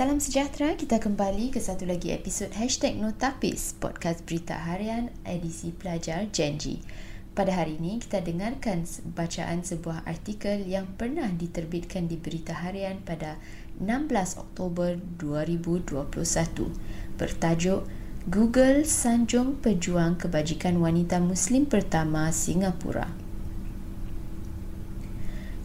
Salam sejahtera, kita kembali ke satu lagi episod Hashtag Notapis, podcast berita harian edisi pelajar Genji. Pada hari ini, kita dengarkan bacaan sebuah artikel yang pernah diterbitkan di berita harian pada 16 Oktober 2021 bertajuk Google Sanjung Pejuang Kebajikan Wanita Muslim Pertama Singapura.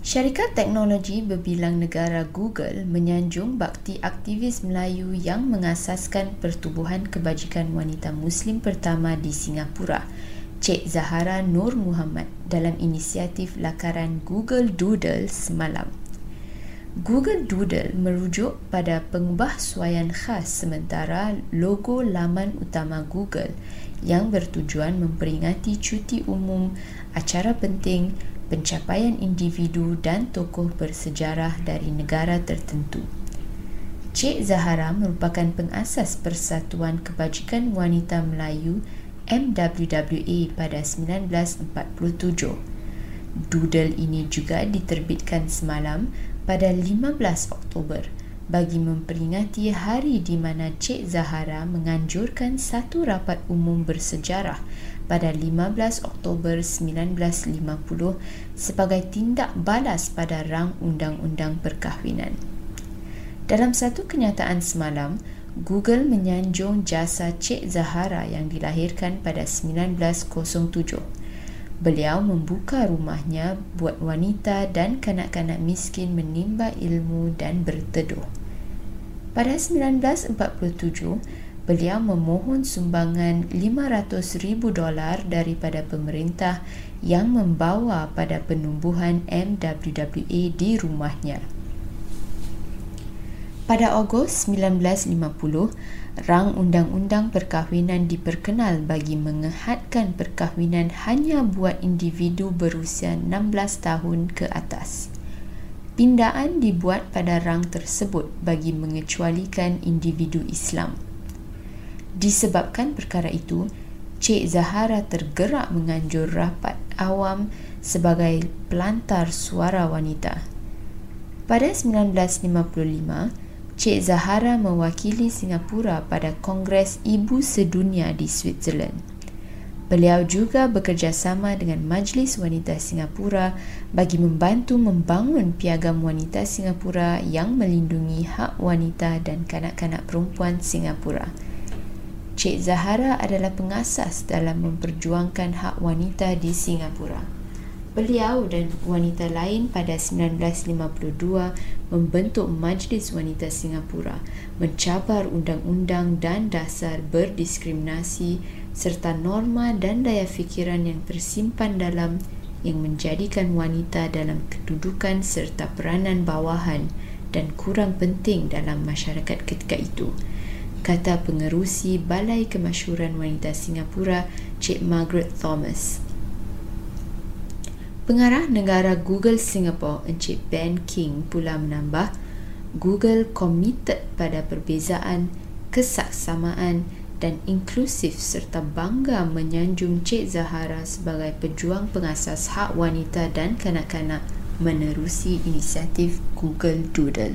Syarikat teknologi berbilang negara Google menyanjung bakti aktivis Melayu yang mengasaskan Pertubuhan Kebajikan Wanita Muslim pertama di Singapura, Cik Zahara Nur Muhammad dalam inisiatif lakaran Google Doodle semalam. Google Doodle merujuk pada pengubah suaian khas sementara logo laman utama Google yang bertujuan memperingati cuti umum, acara penting, pencapaian individu dan tokoh bersejarah dari negara tertentu. Cik Zahara merupakan pengasas Persatuan Kebajikan Wanita Melayu MWWA pada 1947. Doodle ini juga diterbitkan semalam pada 15 Oktober bagi memperingati hari di mana Cik Zahara menganjurkan satu rapat umum bersejarah pada 15 Oktober 1950 sebagai tindak balas pada rang undang-undang perkahwinan. Dalam satu kenyataan semalam, Google menyanjung jasa Cik Zahara yang dilahirkan pada 1907. Beliau membuka rumahnya buat wanita dan kanak-kanak miskin menimba ilmu dan berteduh. Pada 1947, beliau memohon sumbangan 500 ribu dolar daripada pemerintah yang membawa pada penumbuhan MWWA di rumahnya. Pada Ogos 1950, rang undang-undang perkahwinan diperkenal bagi mengehadkan perkahwinan hanya buat individu berusia 16 tahun ke atas. Pindaan dibuat pada rang tersebut bagi mengecualikan individu Islam. Disebabkan perkara itu, Cik Zahara tergerak menganjur rapat awam sebagai pelantar suara wanita. Pada 1955, Cik Zahara mewakili Singapura pada Kongres Ibu Sedunia di Switzerland. Beliau juga bekerjasama dengan Majlis Wanita Singapura bagi membantu membangun piagam wanita Singapura yang melindungi hak wanita dan kanak-kanak perempuan Singapura. Cik Zahara adalah pengasas dalam memperjuangkan hak wanita di Singapura. Beliau dan wanita lain pada 1952 membentuk Majlis Wanita Singapura, mencabar undang-undang dan dasar berdiskriminasi serta norma dan daya fikiran yang tersimpan dalam yang menjadikan wanita dalam kedudukan serta peranan bawahan dan kurang penting dalam masyarakat ketika itu kata pengerusi Balai Kemasyuran Wanita Singapura Cik Margaret Thomas. Pengarah negara Google Singapore Encik Ben King pula menambah Google committed pada perbezaan, kesaksamaan dan inklusif serta bangga menyanjung Cik Zahara sebagai pejuang pengasas hak wanita dan kanak-kanak menerusi inisiatif Google Doodle.